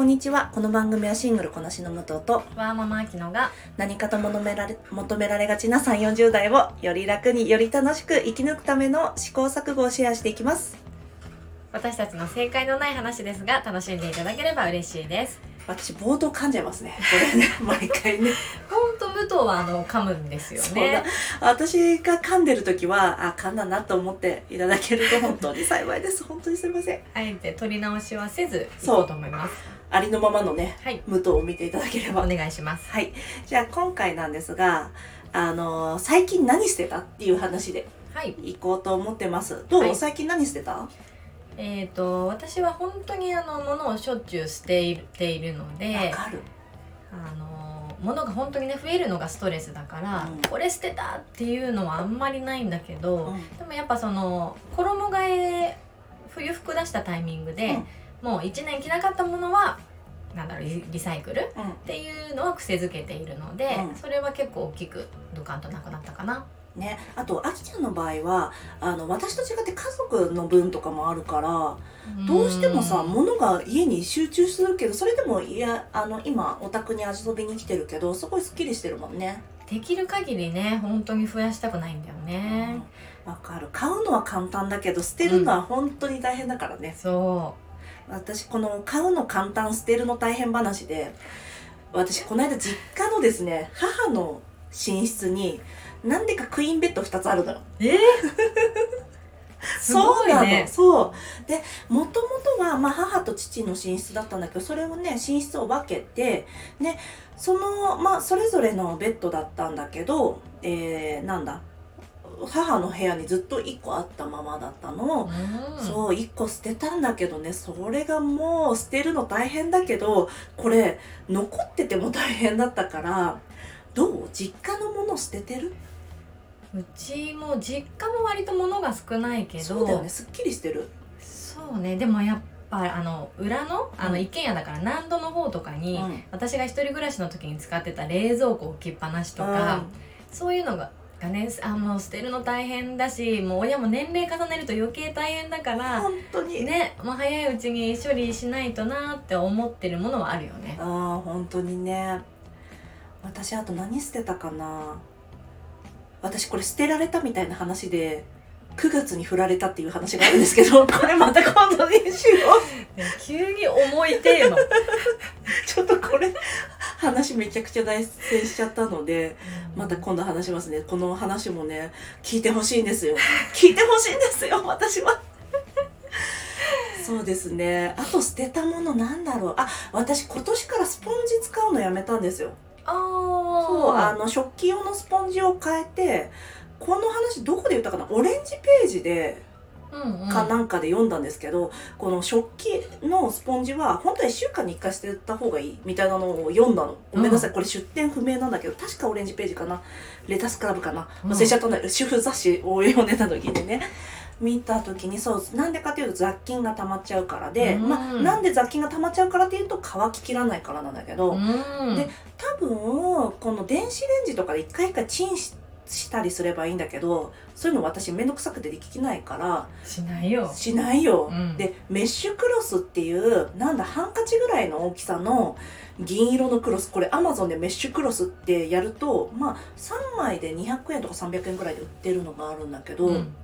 こんにちは。この番組はシングルこなしの武藤とワーママアキノが何かと求められ求められがちな3 4 0代をより楽により楽しく生き抜くための試行錯誤をシェアしていきます。私たちの正解のない話ですが楽しんでいただければ嬉しいです。私冒頭噛んじゃいますね。これね。毎回ね。ほんと武藤はあの噛むんですよね。だ。私が噛んでる時はあ噛んだなと思っていただけると本当に幸いです。本当にすいません。あえて取り直しはせずいそうと思いますありのままのねはい。武藤を見ていただければ。お願いします。はい。じゃあ今回なんですが、あのー最近何してたっていう話ではい。いこうと思ってます。どう、はい。最近何してた？えー、と私は本当にあの物をしょっちゅう捨ているているのわでかる。あの物が本当にね増えるのがストレスだから、うん。これ捨てたっていうのはあんまりないんだけど、うん。でもやっぱその衣替え冬服出したタイミングで、もう1年着なかったものはなんだろうリリサイクルっうん。ていうのは癖づけているので、うんそれは結構大きくドカンとなくなったかな。ね、あとあきちゃんの場合はあの私と違って家族の分とかもあるからどうしてもさうん物が家に集中するけどそれでもいやあの今お宅に遊びに来てるけどすごいすっきりしてるもんね。できる限りね本当に増やしたくないんだよね。わかる買うのは簡単だけど捨てるのは本当に大変だからね。そ私この買うの簡単捨てるの大変話で私この間実家のですね母の寝室になんでかクイーンベッド2つあるのよ。う。えすごいそうなのね。そうでもともとは、まあ、母と父の寝室だったんだけどそれをね寝室を分けてでそのまあそれぞれのベッドだったんだけど、えー、なんだ？母の部屋にずっと1個あったままだったの。をうん。そう1個捨てたんだけどね。それがもう捨てるの大変だけどこれ残ってても大変だったからどう？実家のもの捨ててる？うちも実家も割と物が少ないけど。そうだよね。すっきりしてる。そうね。でもやっぱあの裏のあのうん。一軒家だから南戸の方とかに、うん。私が一人暮らしの時に使ってた冷蔵庫置きっぱなしとか、そういうのががねあの捨てるの大変だしもう親も年齢重ねると余計大変だから本当にねもう早いうちに処理しないとなって思ってるものはあるよね。ああ本当にね私あと何捨てたかな私これ捨てられたみたいな話で9月に振られたっていう話があるんですけど これまた今度にしよう 急に重いテーマ。ちょっとこれ話めちゃくちゃ大成しちゃったのでまた今度話しますね。この話もね聞いてほしいんですよ。聞いてほしいんですよ私は。そうですね。あと捨てたものなんだろう。あ私今年からスポンジ使うのやめたんですよ。あそうああの食器用のスポンジを変えてこの話どこで言ったかな？オレンジページでかなんかで読んだんですけど、この食器のスポンジは本当は1週間に1回捨てた方がいいみたいなのを読んだの。ごめんなさい、これ出典不明なんだけど確かオレンジページかな。レタスクラブかな。うん。忘れちゃったんだけど、主婦雑誌を読んでた時にね。見た時にそうなんでかっていうと雑菌が溜まっちゃうからで、うん。まあ、なんで雑菌が溜まっちゃうからっていうと乾ききらないからなんだけど、うん。で多分この電子レンジとかで一回一回チンししたりすればいいんだけどそういうの私めんどくさくてできないからしないよ。しないよ、うん。でメッシュクロスっていうなんだハンカチぐらいの大きさの銀色のクロスこれアマゾンでメッシュクロスってやるとまあ3枚で200円とか300円ぐらいで売ってるのがあるんだけど、うん。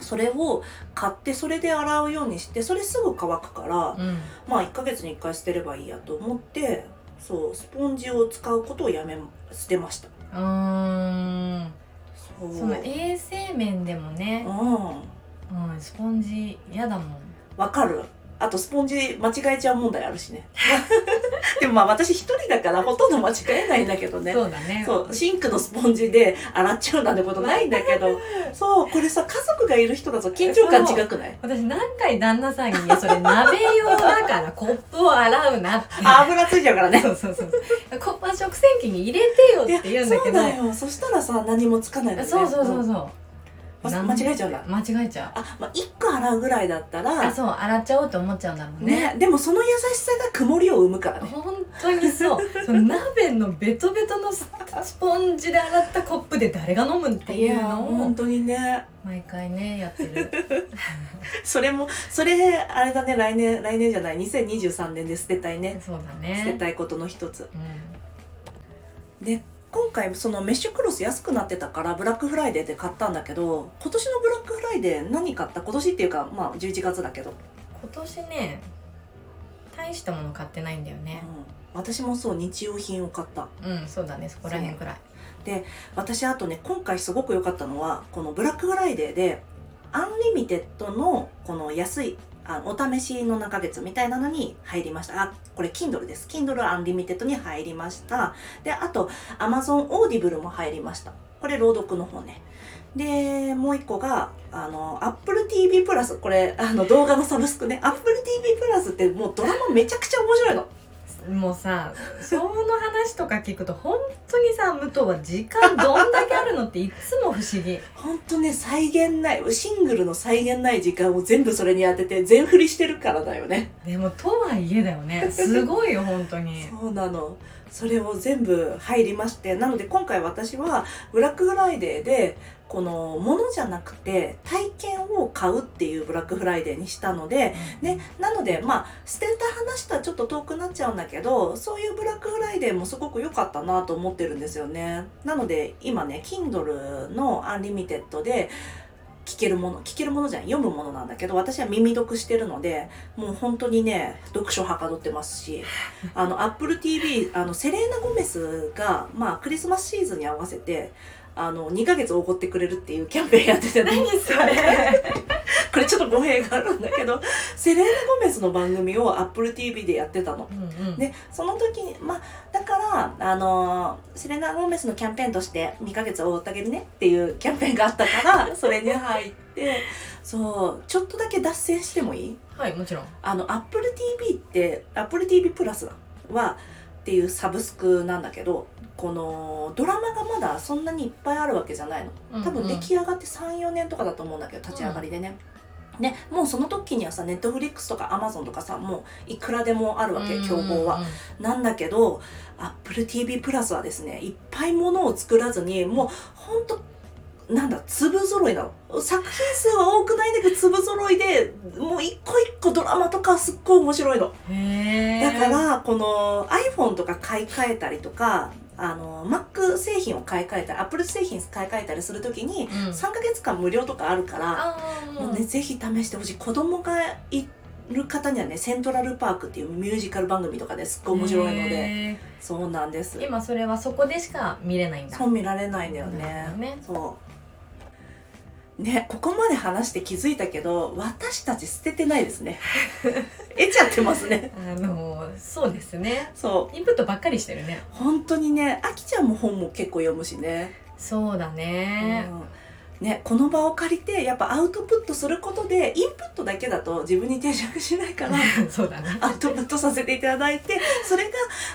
それを買ってそれで洗うようにしてそれすぐ乾くから、うん。まあ1ヶ月に1回捨てればいいやと思ってそうスポンジを使うことをやめ捨てました。うーんその衛生面でもね、うん。うん、スポンジ嫌だもん。わかるあとスポンジ間違えちゃう問題あるしね。でもまあ私一人だからほとんど間違えないんだけどね。そうだね。そうシンクのスポンジで洗っちゃうなんてことないんだけど。そうこれさ家族がいる人だと緊張感違くない？私何回旦那さんにねそれ鍋用だからコップを洗うなって。あ油ついちゃうからね。そうそうそう。コップは食洗機に入れてよって言うんだけど。そうだよ。そしたらさ何もつかないのね。そうそうそうそう間違えちゃうんだ。間違えちゃう。あ、まあ、1個洗うぐらいだったら。あそう洗っちゃおうと思っちゃうんだろうね。ねでもその優しさが曇りを生むからね。本当にそう。その鍋のベトベトのススポンジで洗ったコップで誰が飲むっていうのを本当にね。毎回ねやってる。それもそれあれだね来年来年じゃない2023年で捨てたいね。そうだ捨てねたいことの一つ。うん。で今回そのメッシュクロス安くなってたからブラックフライデーで買ったんだけど今年のブラックフライデー何買った？今年っていうかまあ11月だけど、今年ね大したもの買ってないんだよね。うん、私もそう日用品を買った。うんそうだねそこら辺くらい。私あとね今回すごく良かったのはこのブラックフライデーでアンリミテッドのこの安いあお試しの中月みたいなのに入りました。あこれ Kindle です。Kindle アンリミテッドに入りました。であと Amazon Audible も入りました。これ朗読の方ね。でもう一個があの Apple TV プラスこれあの動画のサブスクね。Apple TV プラスってもうドラマめちゃくちゃ面白いの。もうさその話とか聞くと本さ武藤は時間どんだけあるのっていつも不思議ほんとね、再現ない、シングルの再現ない時間を全部それに当てて全振りしてるからだよね。でもとはいえだよねすごいよ本当にそうなの。それを全部入りまして、なので今回私はブラックフライデーで、この物じゃなくて体験を買うっていうブラックフライデーにしたので、ね、なのでまあ捨てた話とはちょっと遠くなっちゃうんだけどそういうブラックフライデーもすごく良かったなと思ってるんですよね。なので今ね Kindle のアンリミテッドで聞けるもの聞けるものじゃない読むものなんだけど私は耳読してるのでもう本当にね読書はかどってますし あの Apple TV あのセレーナ・ゴメスがまあクリスマスシーズンに合わせてあの2ヶ月おごってくれるっていうキャンペーンやってて。何それ。これちょっと語弊があるんだけどセレーナ・ゴメスの番組を Apple TV でやってたの。うんうん。でその時にまあだからあのセレナ・ゴメスのキャンペーンとして2ヶ月おごってあげるねっていうキャンペーンがあったから それに入ってそうちょっとだけ脱線してもいい？はいもちろん。あの Apple TV って Apple TV プラスはっていうサブスクなんだけどこのドラマがまだそんなにいっぱいあるわけじゃないの。多分出来上がって34年とかだと思うんだけど立ち上がりでね、ねもうその時にはさネットフリックスとかアマゾンとかさもういくらでもあるわけ競合は、なんだけど Apple TV プラスはですねいっぱいものを作らずにもうほんとなんだ粒揃いな。の作品数は多くないんだけど粒揃いでもう一個一個ドラマとかすっごい面白いの。だからこの iPhone とか買い替えたりとかあの Mac 製品を買い替えたり Apple 製品買い替えたりする時にうん。3ヶ月間無料とかあるから、もうね、ぜひ試してほしい。子供がいる方にはねセントラルパークっていうミュージカル番組とかですっごい面白いのでへそうなんです。ー今それはそこでしか見れないんだ。そう見られないんだよね。ね。そうねここまで話して気づいたけど私たち捨ててないですね。得ちゃってますね。あのそうですね。そう。インプットばっかりしてるね。本当にねあきちゃんも本も結構読むしね。そうだね。うんね、この場を借りてやっぱアウトプットすることでインプットだけだと自分に定着しないから そうだね。アウトプットさせていただいてそれが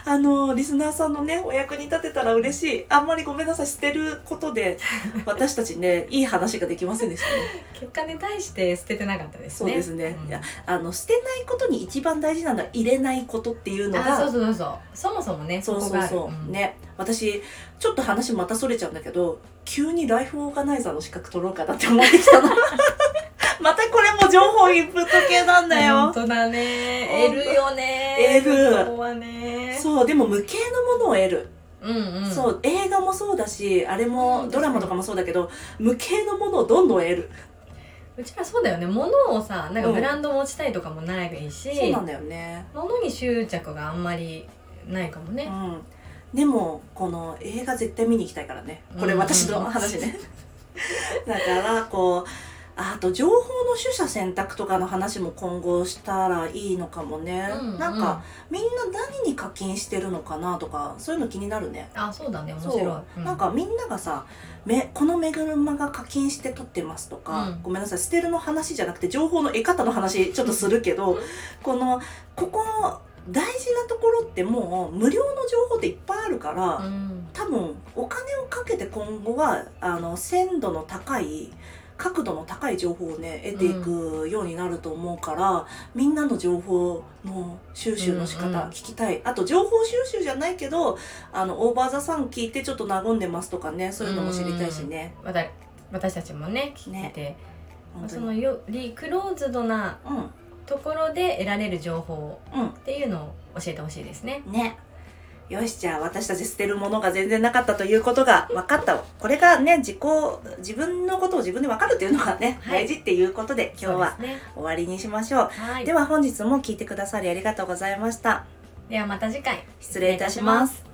あのリスナーさんのねお役に立てたら嬉しい。あんまりごめんなさい捨てることで 私たちねいい話ができませんでしたね。結果に対して捨ててなかったですね。そうですね、うん。いやあの捨てないことに一番大事なのは入れないことっていうのがあそうそうそうそもそもねそうそうそう、ん。ね私ちょっと話またそれちゃうんだけど急にライフオーガナイザーの資格取ろうかなって思ってきたの。またこれも情報インプット系なんだよ。本当だね。得るよね。得る。ね。そうでも無形のものを得る、うんうん。そう映画もそうだしあれうんもドラマとかもそうだけど無形のものをどんどん得る、うちらそうだよね。物をさなんかうん。ブランド持ちたいとかもないし、そうなんだよね。物に執着があんまりないかもね、うんでもこの映画絶対見に行きたいからね。これうん私の話ね。だからこうあと情報の取捨選択とかの話も今後したらいいのかもね、うんうん。なんかみんな何に課金してるのかなとかそういうの気になるね。あそうだね。面そう。白い、なんかみんながさめこのメグルマが課金して撮ってますとか、うん。ごめんなさい捨てるの話じゃなくて情報の得方の話ちょっとするけど、このここ大事なところってもう無料の情報っていっぱいあるから、うん。多分お金をかけて今後はあの鮮度の高い角度の高い情報をね得ていくようになると思うから、みんなの情報の収集の仕方うん。うん聞きたい、あと情報収集じゃないけどあのオーバーザさん聞いてちょっと和んでますとかねそういうのも知りたいしね。わた私たちもね聞いてて、本当に。そのよりクローズドなうんところで得られる情報うんっていうのを教えてほしいですね。ね。よし、じゃあ私たち捨てるものが全然なかったということが分かった。これがね、自己、自分のことを自分で分かるっていうのがね、はい大事っていうことで今日は。終わりにしましょう。はい。では本日も聞いてくださりありがとうございました。ではまた次回失礼いたします。